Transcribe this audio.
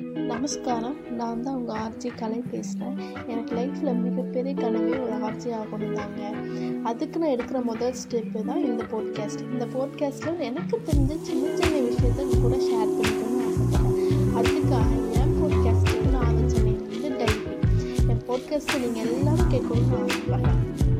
நமஸ்காரம். நான் தான் உங்கள் ஆர்ஜி கலை பேசுகிறேன் எனக்கு லைஃப்பில் மிகப்பெரிய கனவே ஒரு ஆர்ஜி ஆகணும் தாங்க. அதுக்கு நான் எடுக்கிற முதல் ஸ்டெப்பு தான் இந்த போட்காஸ்ட் இந்த போட்காஸ்ட்டில் எனக்கு தெரிஞ்ச சின்ன சின்ன விஷயத்த கூட ஷேர் பண்ணிக்கணும்னு ஆசைப்பட்டேன் அதுக்காக என் போட்காஸ்ட்டுக்கு நான் ஆரம்பிச்சேன் டைரி. என் போட்காஸ்ட்டை நீங்கள் எல்லாரும் கேட்கணும்னு ஆசைப்பட்றேன்.